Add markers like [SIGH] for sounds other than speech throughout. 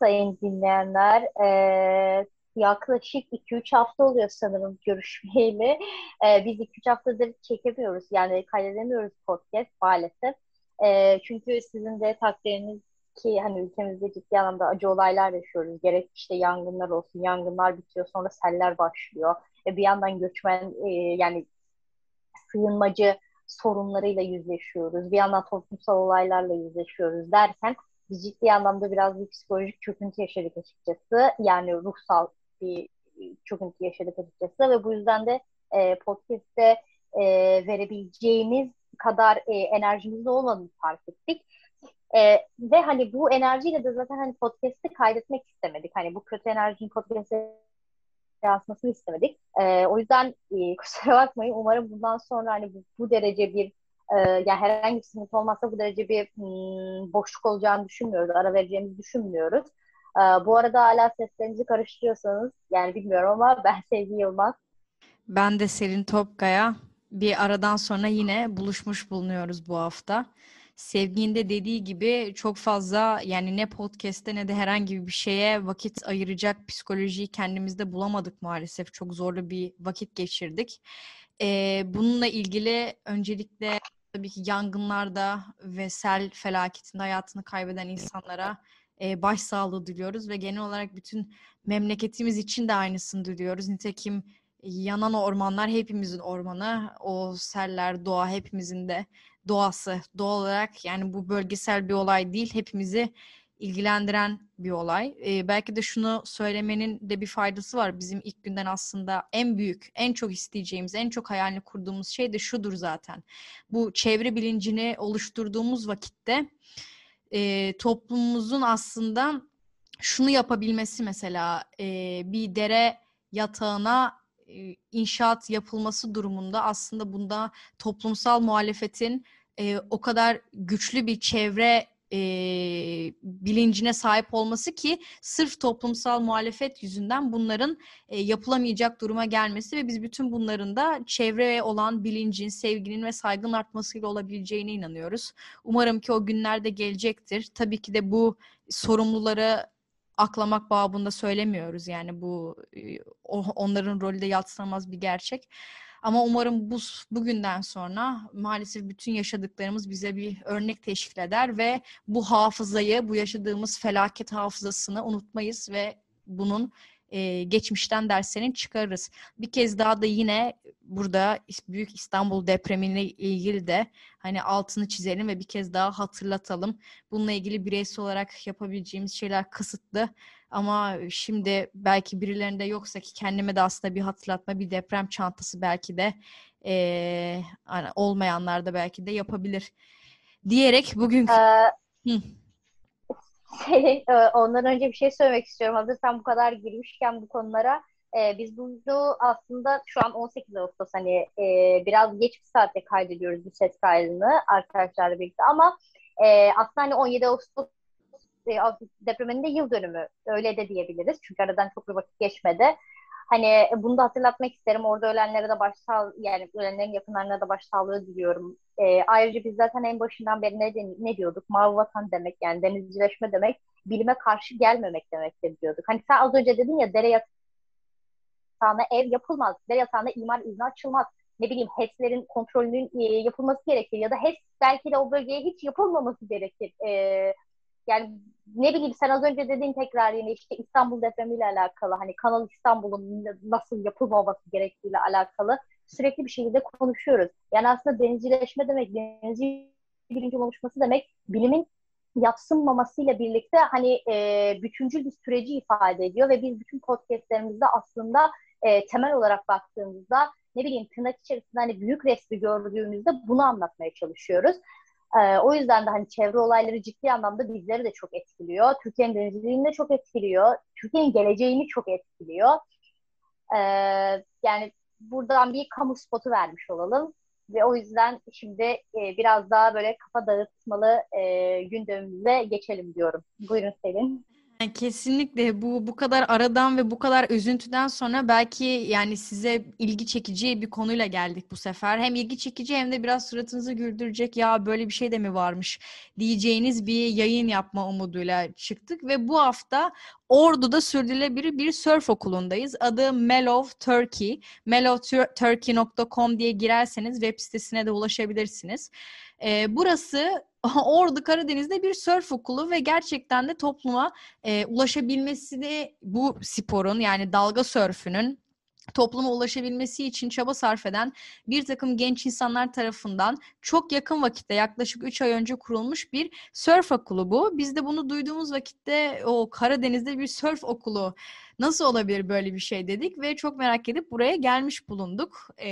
sayın dinleyenler. Ee, yaklaşık 2-3 hafta oluyor sanırım görüşmeyeli. [LAUGHS] Ee, biz 2-3 haftadır çekemiyoruz. Yani kaydedemiyoruz podcast maalesef. Ee, çünkü sizin de takdiriniz ki hani ülkemizde ciddi anlamda acı olaylar yaşıyoruz. Gerek işte yangınlar olsun, yangınlar bitiyor sonra seller başlıyor. E, bir yandan göçmen e, yani sığınmacı sorunlarıyla yüzleşiyoruz. Bir yandan toplumsal olaylarla yüzleşiyoruz derken biz ciddi anlamda biraz bir psikolojik çöküntü yaşadık açıkçası. Yani ruhsal bir çöküntü yaşadık açıkçası ve bu yüzden de e, podcast'te e, verebileceğimiz kadar e, enerjimizde olmadığını fark ettik. E, ve hani bu enerjiyle de zaten hani podcast'i kaydetmek istemedik. Hani bu kötü enerjinin podcast'e yansımasını istemedik. E, o yüzden e, [LAUGHS] kusura bakmayın. Umarım bundan sonra hani bu, bu derece bir e, yani herhangi bir sıkıntı olmazsa bu derece bir hmm, boşluk olacağını düşünmüyoruz. Ara vereceğimizi düşünmüyoruz. E, bu arada hala seslerinizi karıştırıyorsanız yani bilmiyorum ama [LAUGHS] ben Sevgi Yılmaz. Ben de Selin Topkaya. Bir aradan sonra yine buluşmuş bulunuyoruz bu hafta. Sevgi'nin de dediği gibi çok fazla yani ne podcast'te ne de herhangi bir şeye vakit ayıracak psikolojiyi kendimizde bulamadık maalesef. Çok zorlu bir vakit geçirdik. Ee, bununla ilgili öncelikle tabii ki yangınlarda ve sel felaketinde hayatını kaybeden insanlara e, başsağlığı diliyoruz ve genel olarak bütün memleketimiz için de aynısını diliyoruz. Nitekim yanan ormanlar hepimizin ormanı, o seller, doğa hepimizin de doğası. Doğal olarak yani bu bölgesel bir olay değil, hepimizi ilgilendiren bir olay. Ee, belki de şunu söylemenin de bir faydası var. Bizim ilk günden aslında en büyük, en çok isteyeceğimiz, en çok hayalini kurduğumuz şey de şudur zaten. Bu çevre bilincini oluşturduğumuz vakitte e, toplumumuzun aslında şunu yapabilmesi mesela e, bir dere yatağına e, inşaat yapılması durumunda aslında bunda toplumsal muhalefetin e, o kadar güçlü bir çevre e, bilincine sahip olması ki sırf toplumsal muhalefet yüzünden bunların e, yapılamayacak duruma gelmesi ve biz bütün bunların da çevreye olan bilincin, sevginin ve saygının artmasıyla olabileceğine inanıyoruz. Umarım ki o günlerde gelecektir. Tabii ki de bu sorumluları aklamak babında söylemiyoruz. Yani bu onların rolü de yatsınamaz bir gerçek. Ama umarım bu bugünden sonra maalesef bütün yaşadıklarımız bize bir örnek teşkil eder ve bu hafızayı, bu yaşadığımız felaket hafızasını unutmayız ve bunun e, geçmişten derslerini çıkarırız. Bir kez daha da yine burada Büyük İstanbul depremiyle ilgili de hani altını çizelim ve bir kez daha hatırlatalım. Bununla ilgili bireysel olarak yapabileceğimiz şeyler kısıtlı. Ama şimdi belki birilerinde yoksa ki kendime de aslında bir hatırlatma, bir deprem çantası belki de e, hani olmayanlar da belki de yapabilir diyerek bugün... Ee, Selin, ondan önce bir şey söylemek istiyorum. Hazır sen bu kadar girmişken bu konulara. E, biz bunu aslında şu an 18 Ağustos hani e, biraz geç bir saatte kaydediyoruz bu ses kaydını arkadaşlarla birlikte ama e, aslında hani 17 Ağustos depreminin de yıl dönümü öyle de diyebiliriz. Çünkü aradan çok bir vakit geçmedi. Hani bunu da hatırlatmak isterim. Orada ölenlere de başsağlığı yani ölenlerin yakınlarına da başsağlığı diliyorum. E, ayrıca biz zaten en başından beri ne, ne diyorduk? Mavi vatan demek yani denizcileşme demek bilime karşı gelmemek demektir diyorduk. Hani sen az önce dedin ya dere yatağına ev yapılmaz. Dere yatağına imar izni açılmaz. Ne bileyim HES'lerin kontrolünün e, yapılması gerekir ya da HES belki de o bölgeye hiç yapılmaması gerekir. E, yani ne bileyim sen az önce dediğin tekrar yine işte İstanbul depremiyle alakalı hani Kanal İstanbul'un nasıl yapılmaması gerektiğiyle alakalı sürekli bir şekilde konuşuyoruz. Yani aslında denizcileşme demek, denizci bilinci oluşması demek bilimin yapsınmamasıyla birlikte hani e, bütüncül bir süreci ifade ediyor ve biz bütün podcastlerimizde aslında e, temel olarak baktığımızda ne bileyim tırnak içerisinde hani büyük resmi gördüğümüzde bunu anlatmaya çalışıyoruz. Ee, o yüzden de hani çevre olayları ciddi anlamda bizleri de çok etkiliyor. Türkiye'nin denizciliğini de çok etkiliyor. Türkiye'nin geleceğini çok etkiliyor. Ee, yani buradan bir kamu spotu vermiş olalım. Ve o yüzden şimdi e, biraz daha böyle kafa dağıtmalı e, gündemimize geçelim diyorum. Buyurun Selin. Kesinlikle bu bu kadar aradan ve bu kadar üzüntüden sonra belki yani size ilgi çekici bir konuyla geldik bu sefer. Hem ilgi çekici hem de biraz suratınızı güldürecek ya böyle bir şey de mi varmış diyeceğiniz bir yayın yapma umuduyla çıktık ve bu hafta Ordu'da sürdürülebilir bir surf okulundayız. Adı Mellow Turkey. mellowturkey.com diye girerseniz web sitesine de ulaşabilirsiniz. Ee, burası Ordu Karadeniz'de bir sörf okulu ve gerçekten de topluma e, ulaşabilmesi de bu sporun yani dalga sörfünün topluma ulaşabilmesi için çaba sarf eden bir takım genç insanlar tarafından çok yakın vakitte yaklaşık 3 ay önce kurulmuş bir sörf okulu bu. Biz de bunu duyduğumuz vakitte o Karadeniz'de bir sörf okulu Nasıl olabilir böyle bir şey dedik ve çok merak edip buraya gelmiş bulunduk. Ee,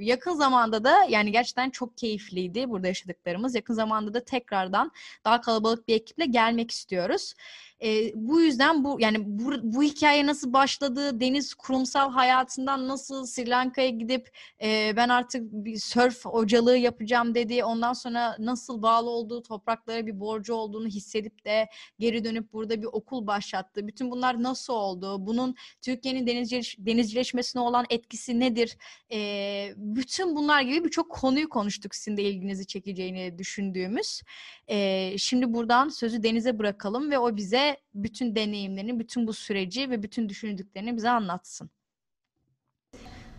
yakın zamanda da yani gerçekten çok keyifliydi burada yaşadıklarımız. Yakın zamanda da tekrardan daha kalabalık bir ekiple gelmek istiyoruz. E, bu yüzden bu yani bu, bu hikaye nasıl başladı? Deniz kurumsal hayatından nasıl Sri Lanka'ya gidip e, ben artık bir surf hocalığı yapacağım dedi. Ondan sonra nasıl bağlı olduğu topraklara bir borcu olduğunu hissedip de geri dönüp burada bir okul başlattı. Bütün bunlar nasıl oldu? Bunun Türkiye'nin denizcileş, denizcileşmesine olan etkisi nedir? E, bütün bunlar gibi birçok konuyu konuştuk sizin de ilginizi çekeceğini düşündüğümüz. E, şimdi buradan sözü Deniz'e bırakalım ve o bize bütün deneyimlerini, bütün bu süreci ve bütün düşündüklerini bize anlatsın.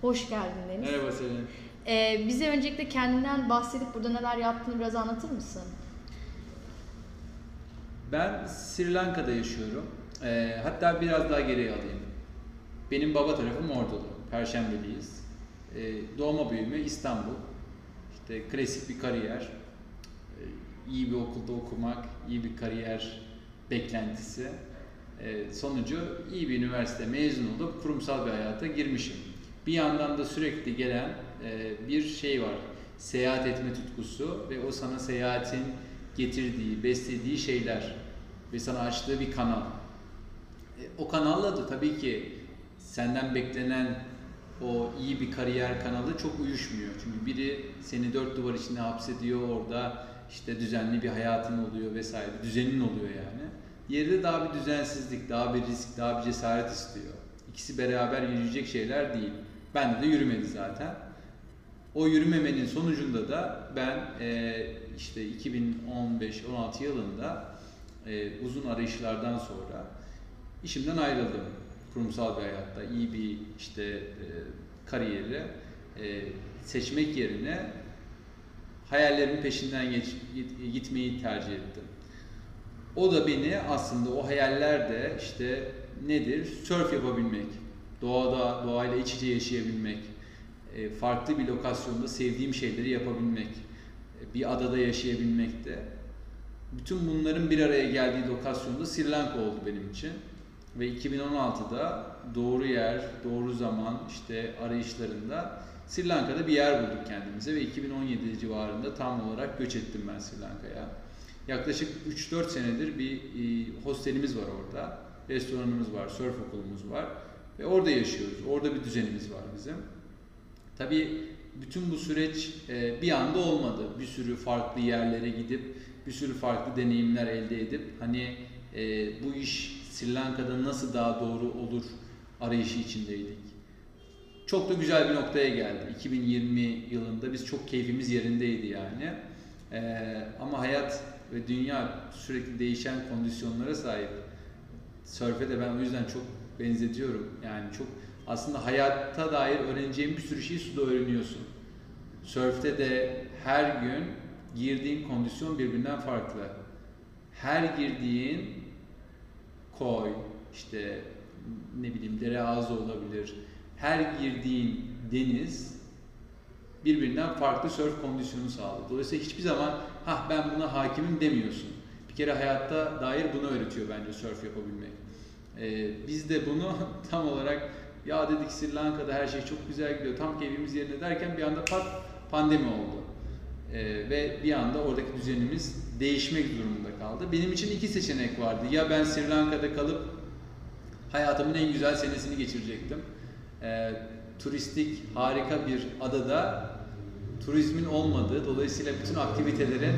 Hoş geldin Deniz. Merhaba Selin. Ee, bize öncelikle kendinden bahsedip burada neler yaptığını biraz anlatır mısın? Ben Sri Lanka'da yaşıyorum. Ee, hatta biraz daha geriye alayım. Benim baba tarafım Ordulu. Perşembeliyiz. Ee, doğma büyüme İstanbul. İşte klasik bir kariyer. Ee, iyi bir okulda okumak, iyi bir kariyer beklentisi. E, sonucu iyi bir üniversite mezun olup kurumsal bir hayata girmişim. Bir yandan da sürekli gelen e, bir şey var. Seyahat etme tutkusu ve o sana seyahatin getirdiği, beslediği şeyler ve sana açtığı bir kanal. E, o kanalla da tabii ki senden beklenen o iyi bir kariyer kanalı çok uyuşmuyor. Çünkü biri seni dört duvar içinde hapsediyor orada işte düzenli bir hayatın oluyor vesaire. Düzenin oluyor yani. Yerde daha bir düzensizlik, daha bir risk, daha bir cesaret istiyor. İkisi beraber yürüyecek şeyler değil. Bende de yürümedi zaten. O yürümemenin sonucunda da ben e, işte 2015-16 yılında e, uzun arayışlardan sonra işimden ayrıldım. Kurumsal bir hayatta iyi bir işte e, kariyeri e, seçmek yerine hayallerimin peşinden geç, gitmeyi tercih ettim. O da beni aslında o hayallerde işte nedir? Surf yapabilmek, doğada, doğayla iç içe yaşayabilmek, e, farklı bir lokasyonda sevdiğim şeyleri yapabilmek, e, bir adada yaşayabilmek de. Bütün bunların bir araya geldiği lokasyonda Sri Lanka oldu benim için. Ve 2016'da doğru yer, doğru zaman işte arayışlarında Sri Lanka'da bir yer bulduk kendimize ve 2017 civarında tam olarak göç ettim ben Sri Lanka'ya. Yaklaşık 3-4 senedir bir e, hostelimiz var orada. Restoranımız var, surf okulumuz var. Ve orada yaşıyoruz. Orada bir düzenimiz var bizim. Tabii bütün bu süreç e, bir anda olmadı. Bir sürü farklı yerlere gidip, bir sürü farklı deneyimler elde edip hani e, bu iş Sri Lanka'da nasıl daha doğru olur arayışı içindeydik. Çok da güzel bir noktaya geldi. 2020 yılında biz çok keyfimiz yerindeydi yani. Ee, ama hayat ve dünya sürekli değişen kondisyonlara sahip. Sörfe de ben o yüzden çok benzetiyorum. Yani çok aslında hayatta dair öğreneceğin bir sürü şeyi suda öğreniyorsun. Sörfte de her gün girdiğin kondisyon birbirinden farklı. Her girdiğin koy, işte ne bileyim dere ağzı olabilir. Her girdiğin deniz birbirinden farklı surf kondisyonu sağlıyor. Dolayısıyla hiçbir zaman ha ben buna hakimim demiyorsun. Bir kere hayatta dair bunu öğretiyor bence surf yapabilmek. Ee, biz de bunu [LAUGHS] tam olarak ya dedik Sri Lanka'da her şey çok güzel gidiyor, tam keyfimiz yerine derken bir anda pat pandemi oldu. Ee, ve bir anda oradaki düzenimiz değişmek durumunda kaldı. Benim için iki seçenek vardı. Ya ben Sri Lanka'da kalıp hayatımın en güzel senesini geçirecektim. Ee, turistik harika bir adada turizmin olmadığı, dolayısıyla bütün aktivitelerin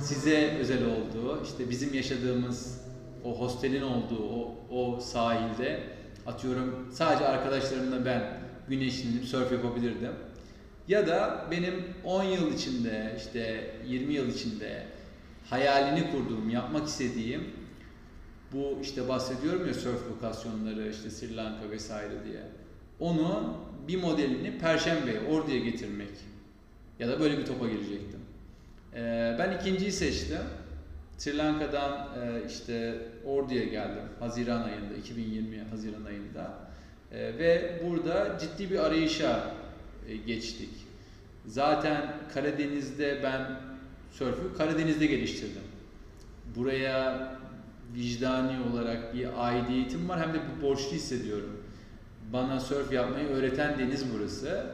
size özel olduğu, işte bizim yaşadığımız o hostelin olduğu o, o sahilde atıyorum sadece arkadaşlarımla ben güneşlenip surf yapabilirdim. Ya da benim 10 yıl içinde işte 20 yıl içinde hayalini kurduğum, yapmak istediğim bu işte bahsediyorum ya surf lokasyonları işte Sri Lanka vesaire diye. Onu bir modelini Perşembe'ye, Ordu'ya getirmek. Ya da böyle bir topa girecektim. Ee, ben ikinciyi seçtim. Sri Lanka'dan e, işte Ordu'ya geldim. Haziran ayında, 2020 Haziran ayında. E, ve burada ciddi bir arayışa e, geçtik. Zaten Karadeniz'de ben sörfü Karadeniz'de geliştirdim. Buraya vicdani olarak bir aidiyetim var hem de bu borçlu hissediyorum. Bana sörf yapmayı öğreten deniz burası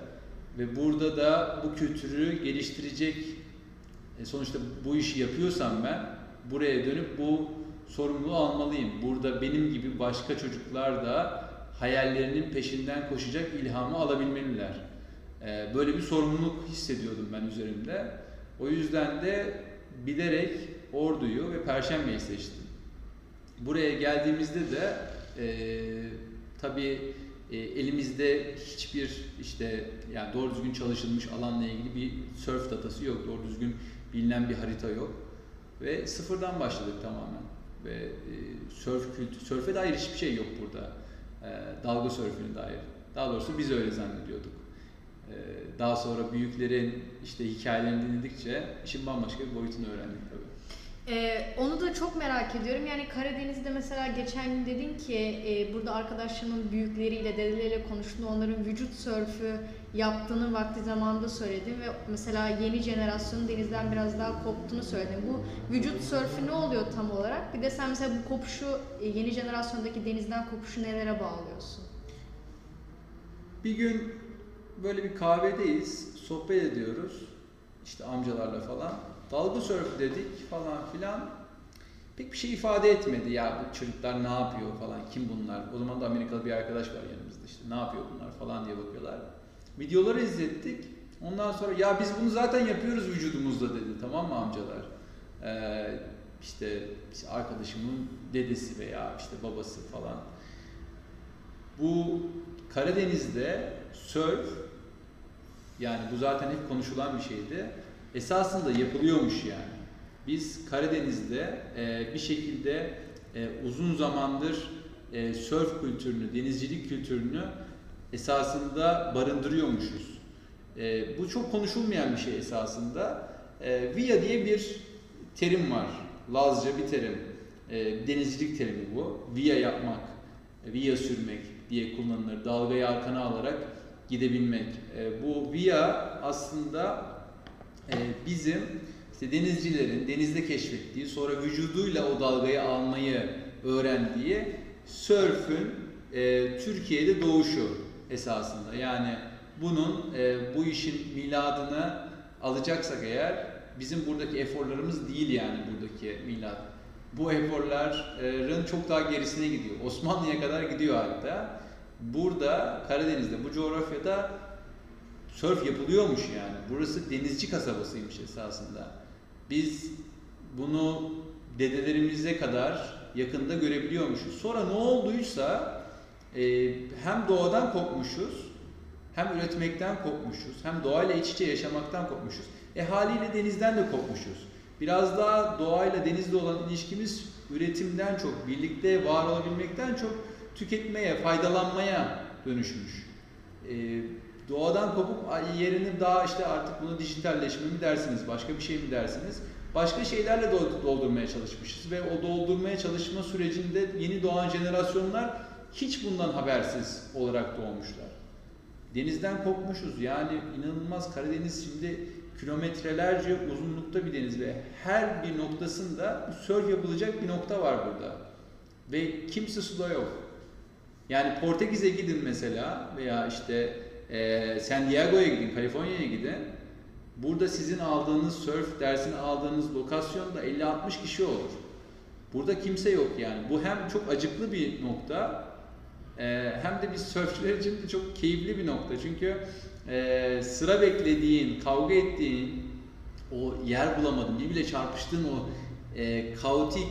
ve burada da bu kültürü geliştirecek e, sonuçta bu işi yapıyorsam ben buraya dönüp bu sorumluluğu almalıyım. Burada benim gibi başka çocuklar da hayallerinin peşinden koşacak ilhamı alabilmeliler. E, böyle bir sorumluluk hissediyordum ben üzerimde. O yüzden de bilerek Ordu'yu ve Perşembe'yi seçtim. Buraya geldiğimizde de e, tabii e, elimizde hiçbir işte yani doğru düzgün çalışılmış alanla ilgili bir surf datası yok. Doğru düzgün bilinen bir harita yok. Ve sıfırdan başladık tamamen. Ve e, surf kültü, surfe dair hiçbir şey yok burada. E, dalga surfine dair. Daha doğrusu biz öyle zannediyorduk. E, daha sonra büyüklerin işte hikayelerini dinledikçe işin bambaşka bir boyutunu öğrendik tabii. Ee, onu da çok merak ediyorum. Yani Karadeniz'de mesela geçen gün dedin ki e, burada arkadaşlarının büyükleriyle, dedeleriyle konuştun. Onların vücut sörfü yaptığını vakti zamanında söyledin ve mesela yeni jenerasyonun denizden biraz daha koptuğunu söyledin. Bu vücut sörfü ne oluyor tam olarak? Bir de sen mesela bu kopuşu, e, yeni jenerasyondaki denizden kopuşu nelere bağlıyorsun? Bir gün böyle bir kahvedeyiz, sohbet ediyoruz. işte amcalarla falan. Dalga sörfü dedik falan filan. Pek bir şey ifade etmedi ya bu çocuklar ne yapıyor falan, kim bunlar? O zaman da Amerikalı bir arkadaş var yanımızda işte ne yapıyor bunlar falan diye bakıyorlar. Videoları izlettik. Ondan sonra ya biz bunu zaten yapıyoruz vücudumuzda dedi tamam mı amcalar? Ee, işte, işte arkadaşımın dedesi veya işte babası falan. Bu Karadeniz'de surf yani bu zaten hep konuşulan bir şeydi. Esasında yapılıyormuş yani. Biz Karadeniz'de e, bir şekilde e, uzun zamandır e, surf kültürünü, denizcilik kültürünü esasında barındırıyormuşuz. E, bu çok konuşulmayan bir şey esasında. E, via diye bir terim var. Lazca bir terim. E, denizcilik terimi bu. Via yapmak, via sürmek diye kullanılır. Dalgayı arkana alarak gidebilmek. E, bu via aslında e, bizim işte denizcilerin denizde keşfettiği, sonra vücuduyla o dalgayı almayı öğrendiği sörfün e, Türkiye'de doğuşu esasında. Yani bunun e, bu işin miladını alacaksak eğer bizim buradaki eforlarımız değil yani buradaki milad. Bu eforların çok daha gerisine gidiyor. Osmanlı'ya kadar gidiyor hatta. Burada Karadeniz'de bu coğrafyada sörf yapılıyormuş yani. Burası denizci kasabasıymış esasında. Biz bunu dedelerimize kadar yakında görebiliyormuşuz. Sonra ne olduysa e, hem doğadan kopmuşuz, hem üretmekten kopmuşuz, hem doğayla iç içe yaşamaktan kopmuşuz. E haliyle denizden de kopmuşuz. Biraz daha doğayla denizle olan ilişkimiz üretimden çok, birlikte var olabilmekten çok tüketmeye, faydalanmaya dönüşmüş. E, doğadan kopup yerini daha işte artık bunu dijitalleşme mi dersiniz, başka bir şey mi dersiniz? Başka şeylerle doldurmaya çalışmışız ve o doldurmaya çalışma sürecinde yeni doğan jenerasyonlar hiç bundan habersiz olarak doğmuşlar. Denizden kopmuşuz yani inanılmaz Karadeniz şimdi kilometrelerce uzunlukta bir deniz ve her bir noktasında sörf yapılacak bir nokta var burada. Ve kimse suda yok. Yani Portekiz'e gidin mesela veya işte e, San Diego'ya gidin, Kaliforniya'ya gidin. Burada sizin aldığınız surf dersini aldığınız lokasyonda 50-60 kişi olur. Burada kimse yok yani. Bu hem çok acıklı bir nokta e, hem de biz sörfçüler için de çok keyifli bir nokta. Çünkü e, sıra beklediğin, kavga ettiğin, o yer bulamadın, birbirle çarpıştığın o e, kaotik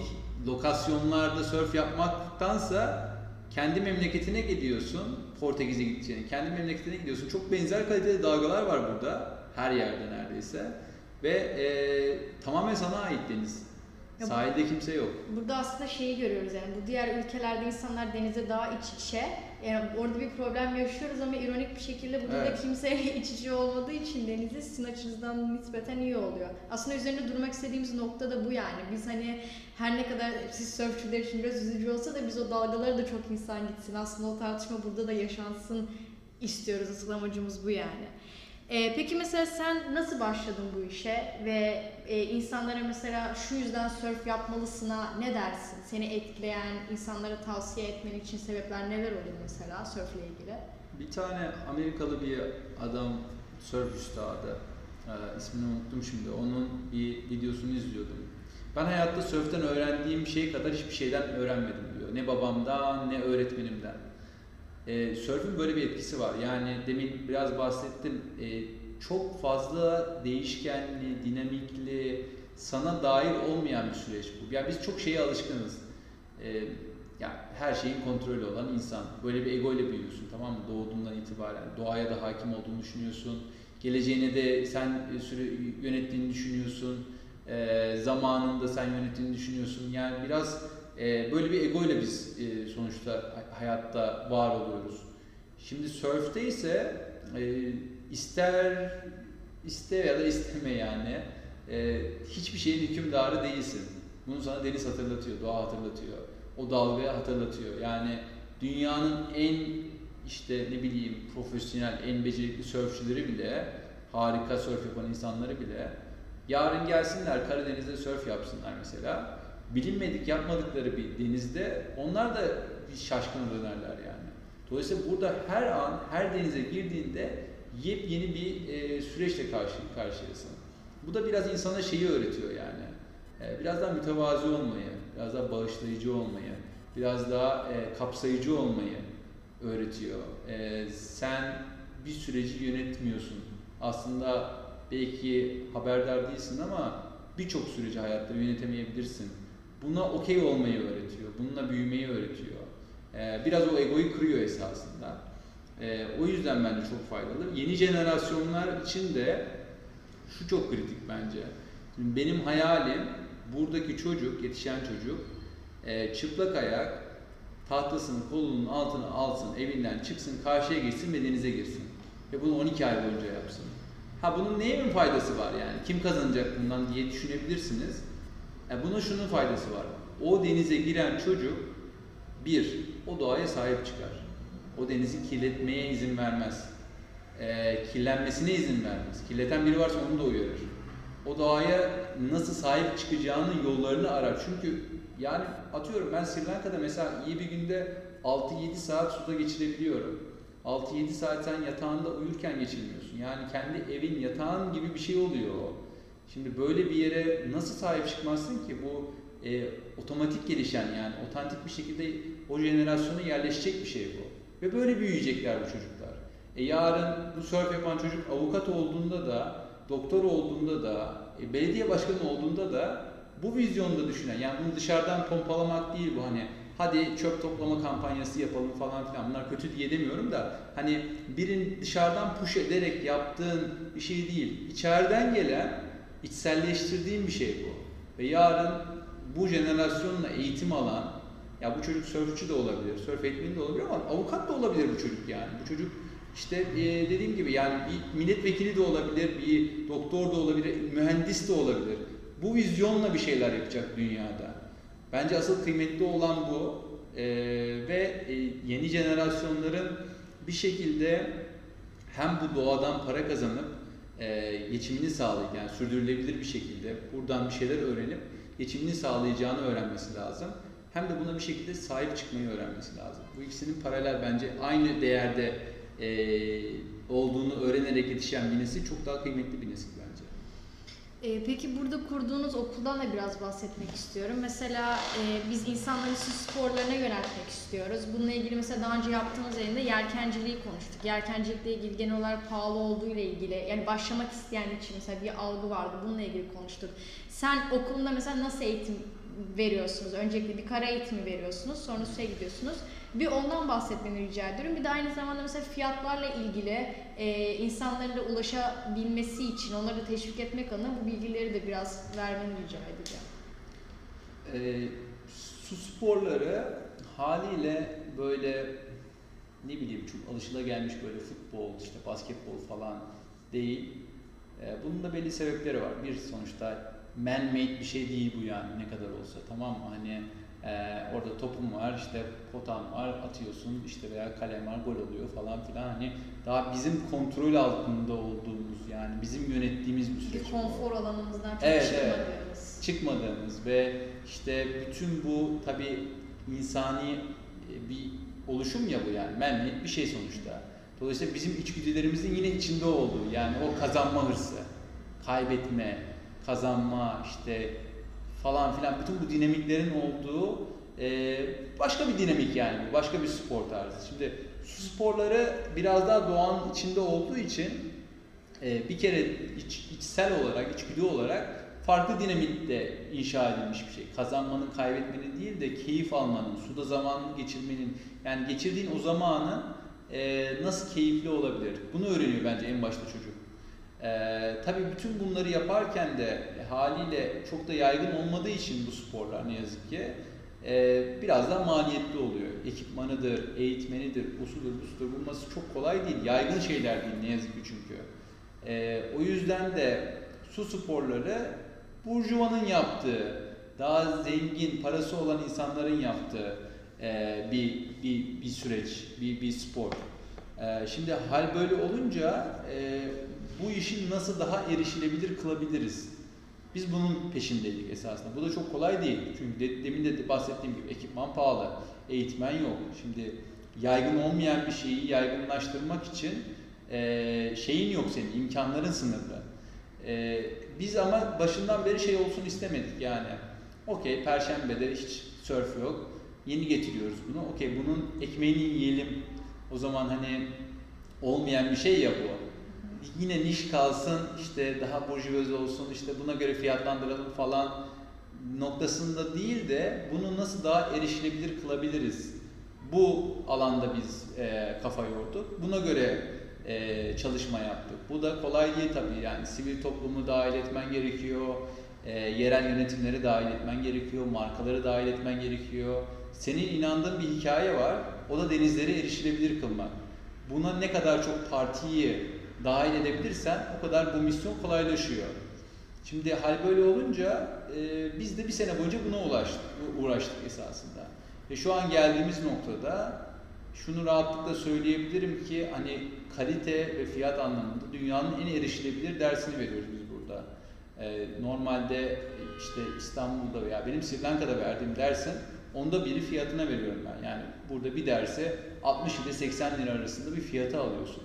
lokasyonlarda surf yapmaktansa kendi memleketine gidiyorsun. Portekiz'e gideceğin. Kendi memleketine gidiyorsun. Çok benzer kalitede dalgalar var burada. Her yerde neredeyse. Ve e, tamamen sana ait deniz. Ya bu- Sahilde kimse yok. Burada aslında şeyi görüyoruz yani bu diğer ülkelerde insanlar denize daha iç içe. Yani orada bir problem yaşıyoruz ama ironik bir şekilde burada da Evet. kimse [LAUGHS] iç içe olmadığı için denizi sizin açınızdan nispeten iyi oluyor. Aslında üzerinde durmak istediğimiz nokta da bu yani. Biz hani her ne kadar siz sörfçüler için biraz üzücü olsa da biz o dalgalara da çok insan gitsin. Aslında o tartışma burada da yaşansın istiyoruz. Asıl amacımız bu yani. Ee, peki mesela sen nasıl başladın bu işe ve e, insanlara mesela şu yüzden surf yapmalısına ne dersin? Seni etkileyen, insanlara tavsiye etmen için sebepler neler olur mesela surfle ilgili? Bir tane Amerikalı bir adam surf üstadı. Ee, ismini unuttum şimdi. Onun bir videosunu izliyordum. Ben hayatta sörften öğrendiğim şey kadar hiçbir şeyden öğrenmedim diyor. Ne babamdan ne öğretmenimden. Ee, sörfün böyle bir etkisi var. Yani demin biraz bahsettim. Ee, çok fazla değişkenli, dinamikli, sana dair olmayan bir süreç bu. Yani biz çok şeye alışkınız. Ee, yani her şeyin kontrolü olan insan. Böyle bir ego ile büyüyorsun tamam mı? Doğduğundan itibaren. Doğaya da hakim olduğunu düşünüyorsun. Geleceğine de sen e, süre yönettiğini düşünüyorsun. Ee, zamanında sen yönettiğini düşünüyorsun. Yani biraz e, böyle bir ego ile biz e, sonuçta hayatta var oluyoruz. Şimdi sörfte ise e, ister iste ya da isteme yani e, hiçbir şeyin hükümdarı değilsin. Bunu sana deniz hatırlatıyor, doğa hatırlatıyor. O dalgaya hatırlatıyor. Yani dünyanın en işte ne bileyim profesyonel, en becerikli sörfçüleri bile, harika sörf yapan insanları bile yarın gelsinler Karadeniz'de sörf yapsınlar mesela. Bilinmedik yapmadıkları bir denizde onlar da şaşkına dönerler yani. Dolayısıyla burada her an, her denize girdiğinde yepyeni bir e, süreçle karşı karşıyasın. Bu da biraz insana şeyi öğretiyor yani. E, biraz daha mütevazi olmayı, biraz daha bağışlayıcı olmayı, biraz daha e, kapsayıcı olmayı öğretiyor. E, sen bir süreci yönetmiyorsun. Aslında belki haberdar değilsin ama birçok süreci hayatta yönetemeyebilirsin. Buna okey olmayı öğretiyor. Bununla büyümeyi öğretiyor. E, biraz o egoyu kırıyor esasında. E, o yüzden bence çok faydalı. Yeni jenerasyonlar için de şu çok kritik bence. Benim hayalim buradaki çocuk, yetişen çocuk e, çıplak ayak tahtasını kolunun altına alsın, evinden çıksın, karşıya geçsin ve denize girsin. Ve bunu 12 ay boyunca yapsın. Ha bunun neye mi faydası var yani? Kim kazanacak bundan diye düşünebilirsiniz. E, bunun şunun faydası var. O denize giren çocuk bir, o doğaya sahip çıkar. O denizi kirletmeye izin vermez. E, kirlenmesine izin vermez. Kirleten biri varsa onu da uyarır. O doğaya nasıl sahip çıkacağının yollarını arar. Çünkü yani atıyorum ben Sri Lanka'da mesela iyi bir günde 6-7 saat suda geçirebiliyorum. 6-7 saat sen yatağında uyurken geçirmiyorsun. Yani kendi evin yatağın gibi bir şey oluyor o. Şimdi böyle bir yere nasıl sahip çıkmazsın ki bu e, otomatik gelişen yani otantik bir şekilde o jenerasyona yerleşecek bir şey bu. Ve böyle büyüyecekler bu çocuklar. E yarın bu surf yapan çocuk avukat olduğunda da, doktor olduğunda da, e, belediye başkanı olduğunda da bu vizyonda düşünen, yani bunu dışarıdan pompalamak değil bu hani hadi çöp toplama kampanyası yapalım falan filan bunlar kötü diye demiyorum da hani birin dışarıdan push ederek yaptığın bir şey değil. İçeriden gelen, içselleştirdiğin bir şey bu. Ve yarın bu jenerasyonla eğitim alan, ya bu çocuk sörfçü de olabilir, sörf eğitmeni de olabilir ama avukat da olabilir bu çocuk yani. Bu çocuk işte e, dediğim gibi yani bir milletvekili de olabilir, bir doktor da olabilir, mühendis de olabilir. Bu vizyonla bir şeyler yapacak dünyada. Bence asıl kıymetli olan bu Ee, ve e, yeni jenerasyonların bir şekilde hem bu doğadan para kazanıp e, geçimini sağlayıp yani sürdürülebilir bir şekilde buradan bir şeyler öğrenip geçimini sağlayacağını öğrenmesi lazım. Hem de buna bir şekilde sahip çıkmayı öğrenmesi lazım. Bu ikisinin paralel bence aynı değerde e, olduğunu öğrenerek yetişen bir nesil çok daha kıymetli bir nesil bence. Ee, peki burada kurduğunuz okuldan da biraz bahsetmek istiyorum. Mesela e, biz insanları su sporlarına yöneltmek istiyoruz. Bununla ilgili mesela daha önce yaptığımız yayında yelkenciliği konuştuk. Yelkencilikle ilgili genel olarak pahalı olduğu ile ilgili yani başlamak isteyen için mesela bir algı vardı. Bununla ilgili konuştuk. Sen okulunda mesela nasıl eğitim veriyorsunuz. Öncelikle bir kara eğitimi veriyorsunuz. Sonra suya gidiyorsunuz. Bir ondan bahsetmeni rica ediyorum. Bir de aynı zamanda mesela fiyatlarla ilgili e, insanların da ulaşabilmesi için onları da teşvik etmek adına bu bilgileri de biraz vermeni rica edeceğim. E, su sporları haliyle böyle ne bileyim çok alışılagelmiş böyle futbol, işte basketbol falan değil. E, bunun da belli sebepleri var. Bir sonuçta man-made bir şey değil bu yani ne kadar olsa tamam mı? Hani e, orada topun var, işte potan var, atıyorsun işte veya kalem var, gol oluyor falan filan. Hani daha bizim kontrol altında olduğumuz yani bizim yönettiğimiz bir süreç. Bir konfor alanımızdan çok evet, çıkmadığımız. Evet, çıkmadığımız ve işte bütün bu tabi insani e, bir oluşum ya bu yani. Man-made bir şey sonuçta. Dolayısıyla bizim içgüdülerimizin yine içinde olduğu yani o kazanma hırsı, kaybetme, kazanma işte falan filan bütün bu dinamiklerin olduğu e, başka bir dinamik yani bu. Başka bir spor tarzı. Şimdi su sporları biraz daha doğanın içinde olduğu için e, bir kere iç, içsel olarak, içgüdü olarak farklı dinamikte inşa edilmiş bir şey. Kazanmanın, kaybetmenin değil de keyif almanın, suda zamanını geçirmenin, yani geçirdiğin o zamanın e, nasıl keyifli olabilir? Bunu öğreniyor bence en başta çocuk. E, tabii bütün bunları yaparken de haliyle çok da yaygın olmadığı için bu sporlar ne yazık ki e, biraz da maliyetli oluyor. Ekipmanıdır, eğitmenidir, usudur, busudur bulması çok kolay değil. Yaygın şeyler değil ne yazık ki çünkü. E, o yüzden de su sporları burjuvanın yaptığı, daha zengin, parası olan insanların yaptığı e, bir, bir, bir süreç, bir, bir spor. E, şimdi hal böyle olunca e, bu işi nasıl daha erişilebilir kılabiliriz? Biz bunun peşindeydik esasında. Bu da çok kolay değil. Çünkü de, demin de bahsettiğim gibi ekipman pahalı, eğitmen yok. Şimdi yaygın olmayan bir şeyi yaygınlaştırmak için e, şeyin yok senin, imkanların sınırlı. E, biz ama başından beri şey olsun istemedik yani. Okey, Perşembe'de hiç surf yok. Yeni getiriyoruz bunu. Okey, bunun ekmeğini yiyelim. O zaman hani olmayan bir şey ya bu yine niş kalsın, işte daha burjuvazi olsun, işte buna göre fiyatlandıralım falan noktasında değil de bunu nasıl daha erişilebilir kılabiliriz? Bu alanda biz e, kafa yorduk. Buna göre e, çalışma yaptık. Bu da kolay değil tabii yani sivil toplumu dahil etmen gerekiyor, e, yerel yönetimleri dahil etmen gerekiyor, markaları dahil etmen gerekiyor. Senin inandığın bir hikaye var, o da denizleri erişilebilir kılmak. Buna ne kadar çok partiyi dahil edebilirsen o kadar bu misyon kolaylaşıyor. Şimdi hal böyle olunca e, biz de bir sene boyunca buna ulaştık, uğraştık esasında. Ve şu an geldiğimiz noktada şunu rahatlıkla söyleyebilirim ki hani kalite ve fiyat anlamında dünyanın en erişilebilir dersini veriyoruz biz burada. E, normalde işte İstanbul'da veya benim Sri Lanka'da verdiğim dersin onda biri fiyatına veriyorum ben. Yani burada bir derse 60 ile 80 lira arasında bir fiyatı alıyorsun.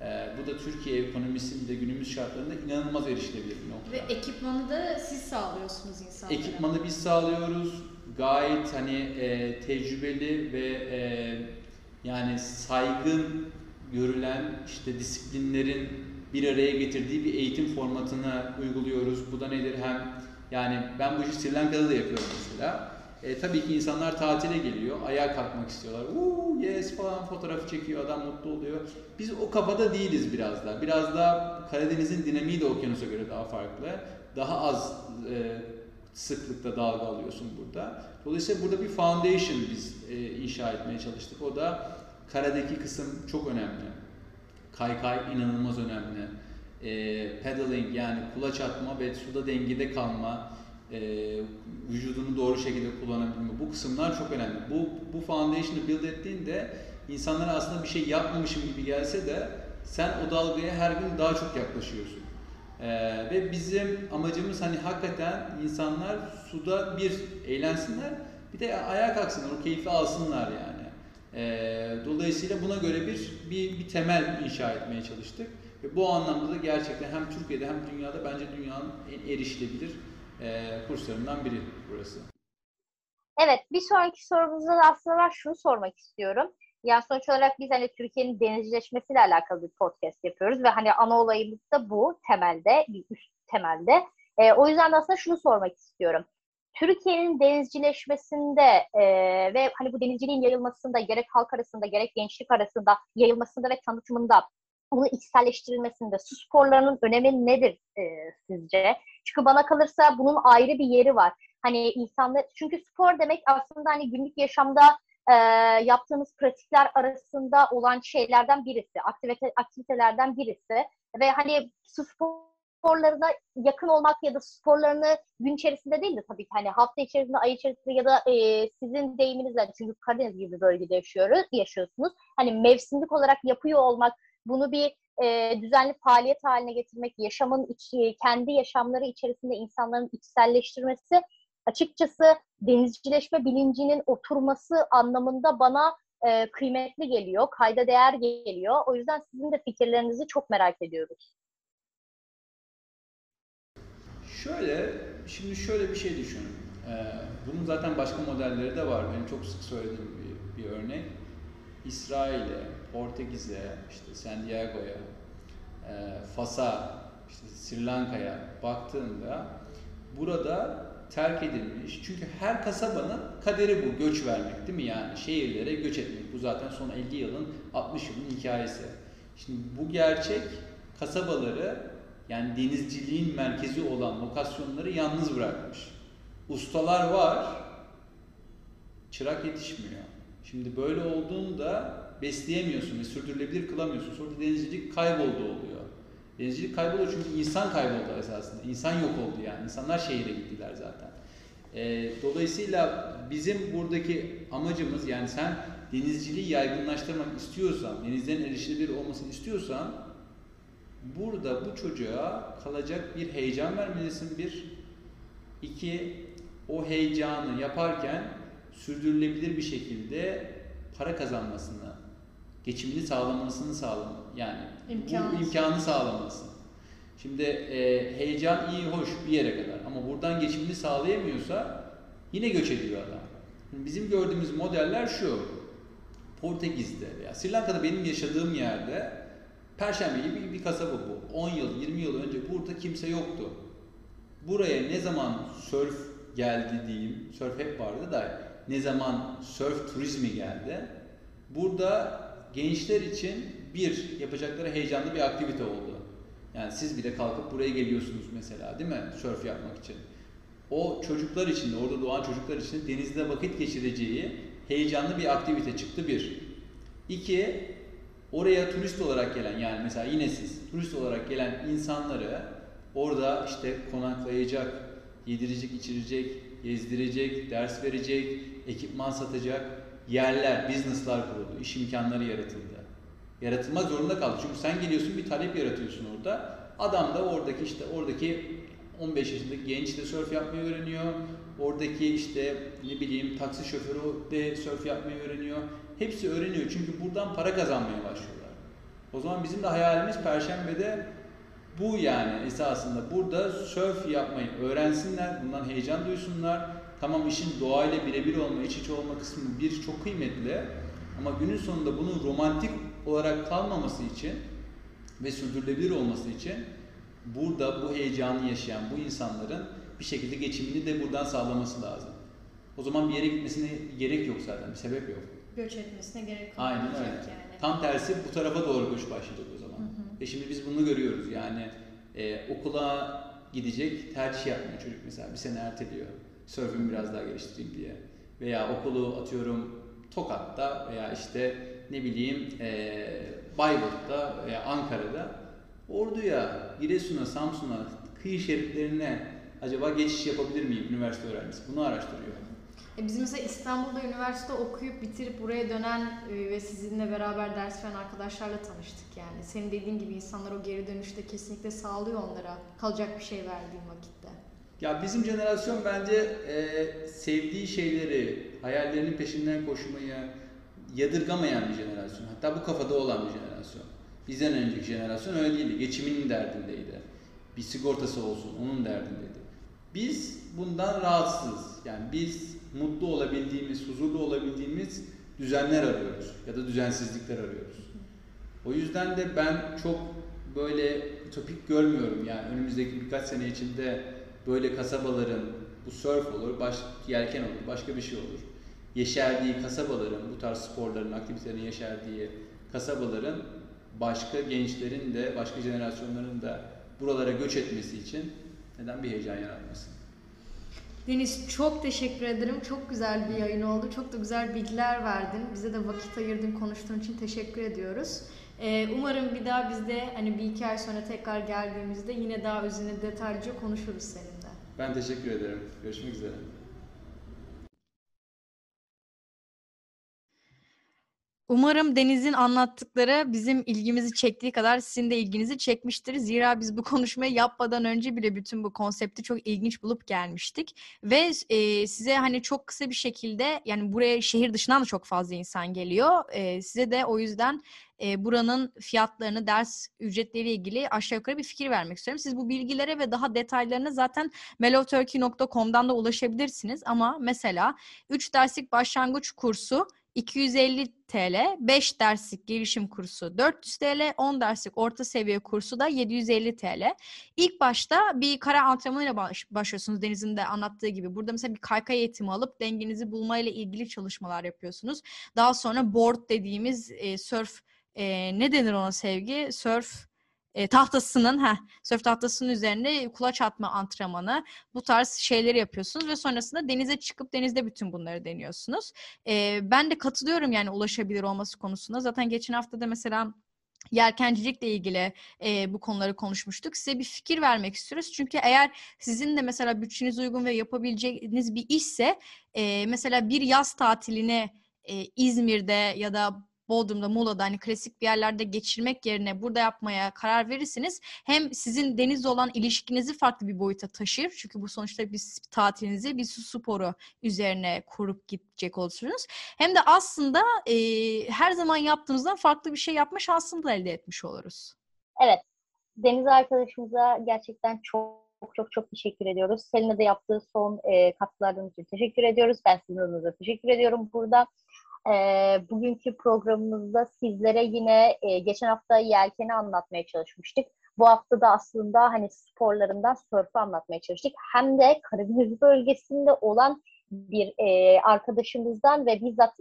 Ee, bu da Türkiye ekonomisinde günümüz şartlarında inanılmaz erişilebilir bir nokta. Ve ekipmanı da siz sağlıyorsunuz insanlara. Ekipmanı biz sağlıyoruz. Gayet hani e, tecrübeli ve e, yani saygın görülen işte disiplinlerin bir araya getirdiği bir eğitim formatını uyguluyoruz. Bu da nedir? Hem yani ben bu işi Sri Lanka'da da yapıyorum mesela. E, tabii ki insanlar tatile geliyor, ayağa kalkmak istiyorlar. Uuu yes falan fotoğrafı çekiyor, adam mutlu oluyor. Biz o kafada değiliz biraz da. Biraz da Karadeniz'in dinamiği de okyanusa göre daha farklı. Daha az e, sıklıkta dalga alıyorsun burada. Dolayısıyla burada bir foundation biz e, inşa etmeye çalıştık. O da karadaki kısım çok önemli. Kaykay inanılmaz önemli. E, pedaling yani kulaç atma ve suda dengede kalma e, vücudunu doğru şekilde kullanabilme. Bu kısımlar çok önemli. Bu, bu foundation'ı build ettiğinde insanlara aslında bir şey yapmamışım gibi gelse de sen o dalgaya her gün daha çok yaklaşıyorsun. Ee, ve bizim amacımız hani hakikaten insanlar suda bir eğlensinler bir de ayağa kalksınlar, o keyfi alsınlar yani. Ee, dolayısıyla buna göre bir, bir, bir temel inşa etmeye çalıştık. Ve bu anlamda da gerçekten hem Türkiye'de hem dünyada bence dünyanın en erişilebilir e, kurslarından biri burası. Evet, bir sonraki sorumuzda da aslında ben şunu sormak istiyorum. Yani sonuç olarak biz hani Türkiye'nin denizcileşmesiyle alakalı bir podcast yapıyoruz ve hani ana olayımız da bu temelde, bir üst temelde. E, o yüzden de aslında şunu sormak istiyorum. Türkiye'nin denizcileşmesinde e, ve hani bu denizciliğin yayılmasında gerek halk arasında gerek gençlik arasında yayılmasında ve tanıtımında bunu içselleştirilmesinde su sporlarının önemi nedir e, sizce? Çünkü bana kalırsa bunun ayrı bir yeri var. Hani insanlar çünkü spor demek aslında hani günlük yaşamda e, yaptığımız pratikler arasında olan şeylerden birisi, aktivite aktivitelerden birisi ve hani su sporlarına yakın olmak ya da sporlarını gün içerisinde değil de tabii ki hani hafta içerisinde, ay içerisinde ya da e, sizin deyiminizle çünkü Karadeniz gibi bir bölgede yaşıyoruz, yaşıyorsunuz. Hani mevsimlik olarak yapıyor olmak, bunu bir e, düzenli faaliyet haline getirmek, yaşamın içi, kendi yaşamları içerisinde insanların içselleştirmesi açıkçası denizcileşme bilincinin oturması anlamında bana e, kıymetli geliyor, kayda değer geliyor. O yüzden sizin de fikirlerinizi çok merak ediyoruz. Şöyle, şimdi şöyle bir şey düşünün. Ee, bunun zaten başka modelleri de var. Benim çok sık söylediğim bir, bir örnek. İsrail'e, Portekiz'e, işte San Diego'ya, e, Fas'a, işte Sri Lanka'ya baktığında burada terk edilmiş. Çünkü her kasabanın kaderi bu, göç vermek değil mi? Yani şehirlere göç etmek. Bu zaten son 50 yılın, 60 yılın hikayesi. Şimdi bu gerçek kasabaları yani denizciliğin merkezi olan lokasyonları yalnız bırakmış. Ustalar var, çırak yetişmiyor. Şimdi böyle olduğunda besleyemiyorsun ve sürdürülebilir kılamıyorsun. Sonra denizcilik kayboldu oluyor. Denizcilik kayboluyor çünkü insan kayboldu esasında. İnsan yok oldu yani. İnsanlar şehire gittiler zaten. E, dolayısıyla bizim buradaki amacımız yani sen denizciliği yaygınlaştırmak istiyorsan, denizlerin erişilebilir olmasını istiyorsan burada bu çocuğa kalacak bir heyecan vermelisin bir. iki o heyecanı yaparken sürdürülebilir bir şekilde para kazanmasını, geçimini sağlamasını sağlam yani İmkan. bu imkanı sağlamasını. Şimdi e, heyecan iyi hoş bir yere kadar ama buradan geçimini sağlayamıyorsa yine göç ediyor adam. Şimdi bizim gördüğümüz modeller şu. Portekiz'de veya Sri Lanka'da benim yaşadığım yerde Perşembe gibi bir, bir kasaba bu. 10 yıl, 20 yıl önce burada kimse yoktu. Buraya ne zaman sörf geldi diyeyim, sörf hep vardı da ne zaman sörf turizmi geldi. Burada gençler için bir yapacakları heyecanlı bir aktivite oldu. Yani siz bile kalkıp buraya geliyorsunuz mesela değil mi? Sörf yapmak için. O çocuklar için, orada doğan çocuklar için denizde vakit geçireceği heyecanlı bir aktivite çıktı bir. İki, oraya turist olarak gelen yani mesela yine siz turist olarak gelen insanları orada işte konaklayacak, yedirecek, içirecek, gezdirecek, ders verecek, ekipman satacak yerler, business'lar kuruldu, iş imkanları yaratıldı. Yaratılmak zorunda kaldı. Çünkü sen geliyorsun bir talep yaratıyorsun orada. Adam da oradaki işte oradaki 15 yaşındaki genç de surf yapmayı öğreniyor. Oradaki işte ne bileyim taksi şoförü de surf yapmayı öğreniyor. Hepsi öğreniyor çünkü buradan para kazanmaya başlıyorlar. O zaman bizim de hayalimiz Perşembe'de bu yani esasında burada surf yapmayı öğrensinler, bundan heyecan duysunlar. Tamam işin doğayla birebir olma, iç içe olma kısmı bir çok kıymetli. Ama günün sonunda bunun romantik olarak kalmaması için ve sürdürülebilir olması için burada bu heyecanı yaşayan bu insanların bir şekilde geçimini de buradan sağlaması lazım. O zaman bir yere gitmesine gerek yok zaten, bir sebep yok. Göç etmesine gerek Aynen kalmayacak öyle. yani. Tam tersi bu tarafa doğru göç başlayacak o zaman. Hı hı. Ve şimdi biz bunu görüyoruz yani e, okula gidecek tercih yapmıyor çocuk mesela bir sene erteliyor. Sörfümü biraz daha geliştireyim diye. Veya okulu atıyorum Tokat'ta veya işte ne bileyim e, Bayburt'ta veya Ankara'da Ordu'ya, Giresun'a, Samsun'a, kıyı şeritlerine acaba geçiş yapabilir miyim üniversite öğrencisi? Bunu araştırıyor. E biz mesela İstanbul'da üniversite okuyup bitirip buraya dönen e, ve sizinle beraber ders veren arkadaşlarla tanıştık yani. Senin dediğin gibi insanlar o geri dönüşte kesinlikle sağlıyor onlara kalacak bir şey verdiğin vakitte. Ya bizim jenerasyon bence e, sevdiği şeyleri, hayallerinin peşinden koşmayı yadırgamayan bir jenerasyon. Hatta bu kafada olan bir jenerasyon. Bizden önceki jenerasyon öyle değildi. Geçiminin derdindeydi. Bir sigortası olsun, onun derdindeydi. Biz bundan rahatsız. Yani biz mutlu olabildiğimiz, huzurlu olabildiğimiz düzenler arıyoruz. Ya da düzensizlikler arıyoruz. O yüzden de ben çok böyle ütopik görmüyorum. Yani önümüzdeki birkaç sene içinde böyle kasabaların Bu surf olur, baş, yelken olur, başka bir şey olur. Yeşerdiği kasabaların, bu tarz sporların, aktivitelerin yeşerdiği kasabaların başka gençlerin de, başka jenerasyonların da buralara göç etmesi için neden bir heyecan yaratmasın? Deniz çok teşekkür ederim. Çok güzel bir yayın oldu. Çok da güzel bilgiler verdin. Bize de vakit ayırdın, konuştuğun için teşekkür ediyoruz. Ee, umarım bir daha biz de hani bir iki ay sonra tekrar geldiğimizde yine daha üzerine detaylıca konuşuruz seninle. Ben teşekkür ederim. Görüşmek üzere. Umarım Deniz'in anlattıkları bizim ilgimizi çektiği kadar sizin de ilginizi çekmiştir. Zira biz bu konuşmayı yapmadan önce bile bütün bu konsepti çok ilginç bulup gelmiştik. Ve e, size hani çok kısa bir şekilde yani buraya şehir dışından da çok fazla insan geliyor. E, size de o yüzden e, buranın fiyatlarını, ders ücretleriyle ilgili aşağı yukarı bir fikir vermek istiyorum. Siz bu bilgilere ve daha detaylarına zaten mellowturkey.com'dan da ulaşabilirsiniz. Ama mesela 3 derslik başlangıç kursu 250 TL, 5 derslik gelişim kursu 400 TL, 10 derslik orta seviye kursu da 750 TL. İlk başta bir kara antrenmanıyla baş, başlıyorsunuz Deniz'in de anlattığı gibi. Burada mesela bir kaykay eğitimi alıp dengenizi bulmayla ilgili çalışmalar yapıyorsunuz. Daha sonra board dediğimiz e, surf e, ne denir ona sevgi? Surf e, tahtasının, heh, surf tahtasının üzerinde kulaç atma antrenmanı, bu tarz şeyleri yapıyorsunuz ve sonrasında denize çıkıp denizde bütün bunları deniyorsunuz. E, ben de katılıyorum yani ulaşabilir olması konusunda. Zaten geçen hafta da mesela yelkencilikle ilgili e, bu konuları konuşmuştuk. Size bir fikir vermek istiyoruz. Çünkü eğer sizin de mesela bütçeniz uygun ve yapabileceğiniz bir işse e, mesela bir yaz tatiline e, İzmir'de ya da Bodrum'da, Muğla'da hani klasik bir yerlerde geçirmek yerine burada yapmaya karar verirsiniz. Hem sizin denizle olan ilişkinizi farklı bir boyuta taşır. Çünkü bu sonuçta bir tatilinizi bir su sporu üzerine kurup gidecek olursunuz. Hem de aslında e, her zaman yaptığınızdan farklı bir şey yapma şansını da elde etmiş oluruz. Evet. Deniz arkadaşımıza gerçekten çok çok çok çok teşekkür ediyoruz. Selin'e de yaptığı son e, katkılardan için teşekkür ediyoruz. Ben sizin adınıza teşekkür ediyorum burada. E, bugünkü programımızda sizlere yine e, geçen hafta yelkeni anlatmaya çalışmıştık. Bu hafta da aslında hani sporlarından sörfü anlatmaya çalıştık. Hem de Karadeniz bölgesinde olan bir e, arkadaşımızdan ve bizzat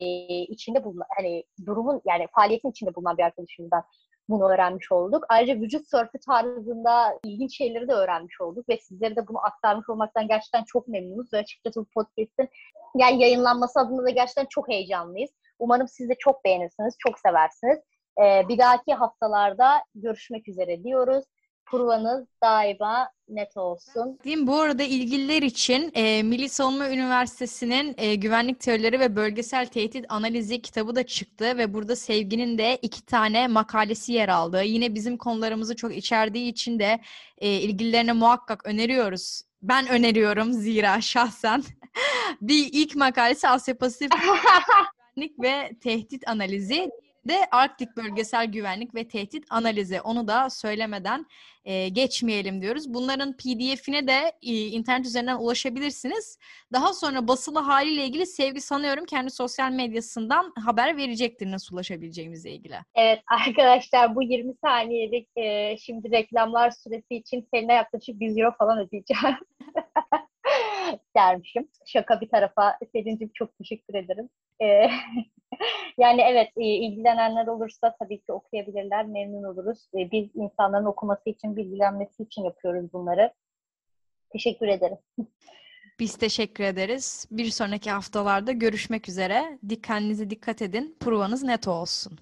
e, içinde bulunan hani durumun yani faaliyetin içinde bulunan bir arkadaşımızdan bunu öğrenmiş olduk. Ayrıca vücut sörfü tarzında ilginç şeyleri de öğrenmiş olduk ve sizlere de bunu aktarmış olmaktan gerçekten çok memnunuz ve açıkçası bu podcast'in yani yayınlanması adına da gerçekten çok heyecanlıyız. Umarım siz de çok beğenirsiniz, çok seversiniz. Ee, bir dahaki haftalarda görüşmek üzere diyoruz. Provanız daima net olsun. Bu arada ilgililer için e, Milli Savunma Üniversitesi'nin e, güvenlik teorileri ve bölgesel tehdit analizi kitabı da çıktı ve burada Sevgi'nin de iki tane makalesi yer aldı. Yine bizim konularımızı çok içerdiği için de e, ilgililerine muhakkak öneriyoruz. Ben öneriyorum zira şahsen. [LAUGHS] bir ilk makalesi Asya Pasifik [LAUGHS] güvenlik ve tehdit analizi de Arktik bölgesel güvenlik ve tehdit analizi. Onu da söylemeden e, geçmeyelim diyoruz. Bunların PDF'ine de e, internet üzerinden ulaşabilirsiniz. Daha sonra basılı haliyle ilgili Sevgi sanıyorum kendi sosyal medyasından haber verecektir nasıl ulaşabileceğimizle ilgili. Evet [LAUGHS] arkadaşlar bu 20 saniyelik e, şimdi reklamlar süresi için seninle yaklaşık 100 euro falan ödeyeceğim. [LAUGHS] dermişim. Şaka bir tarafa. Selin'cim çok teşekkür ederim. Ee, [LAUGHS] yani evet e, ilgilenenler olursa tabii ki okuyabilirler. Memnun oluruz. E, biz insanların okuması için, bilgilenmesi için yapıyoruz bunları. Teşekkür ederim. Biz teşekkür ederiz. Bir sonraki haftalarda görüşmek üzere. Dikkatinize dikkat edin. Provanız net olsun.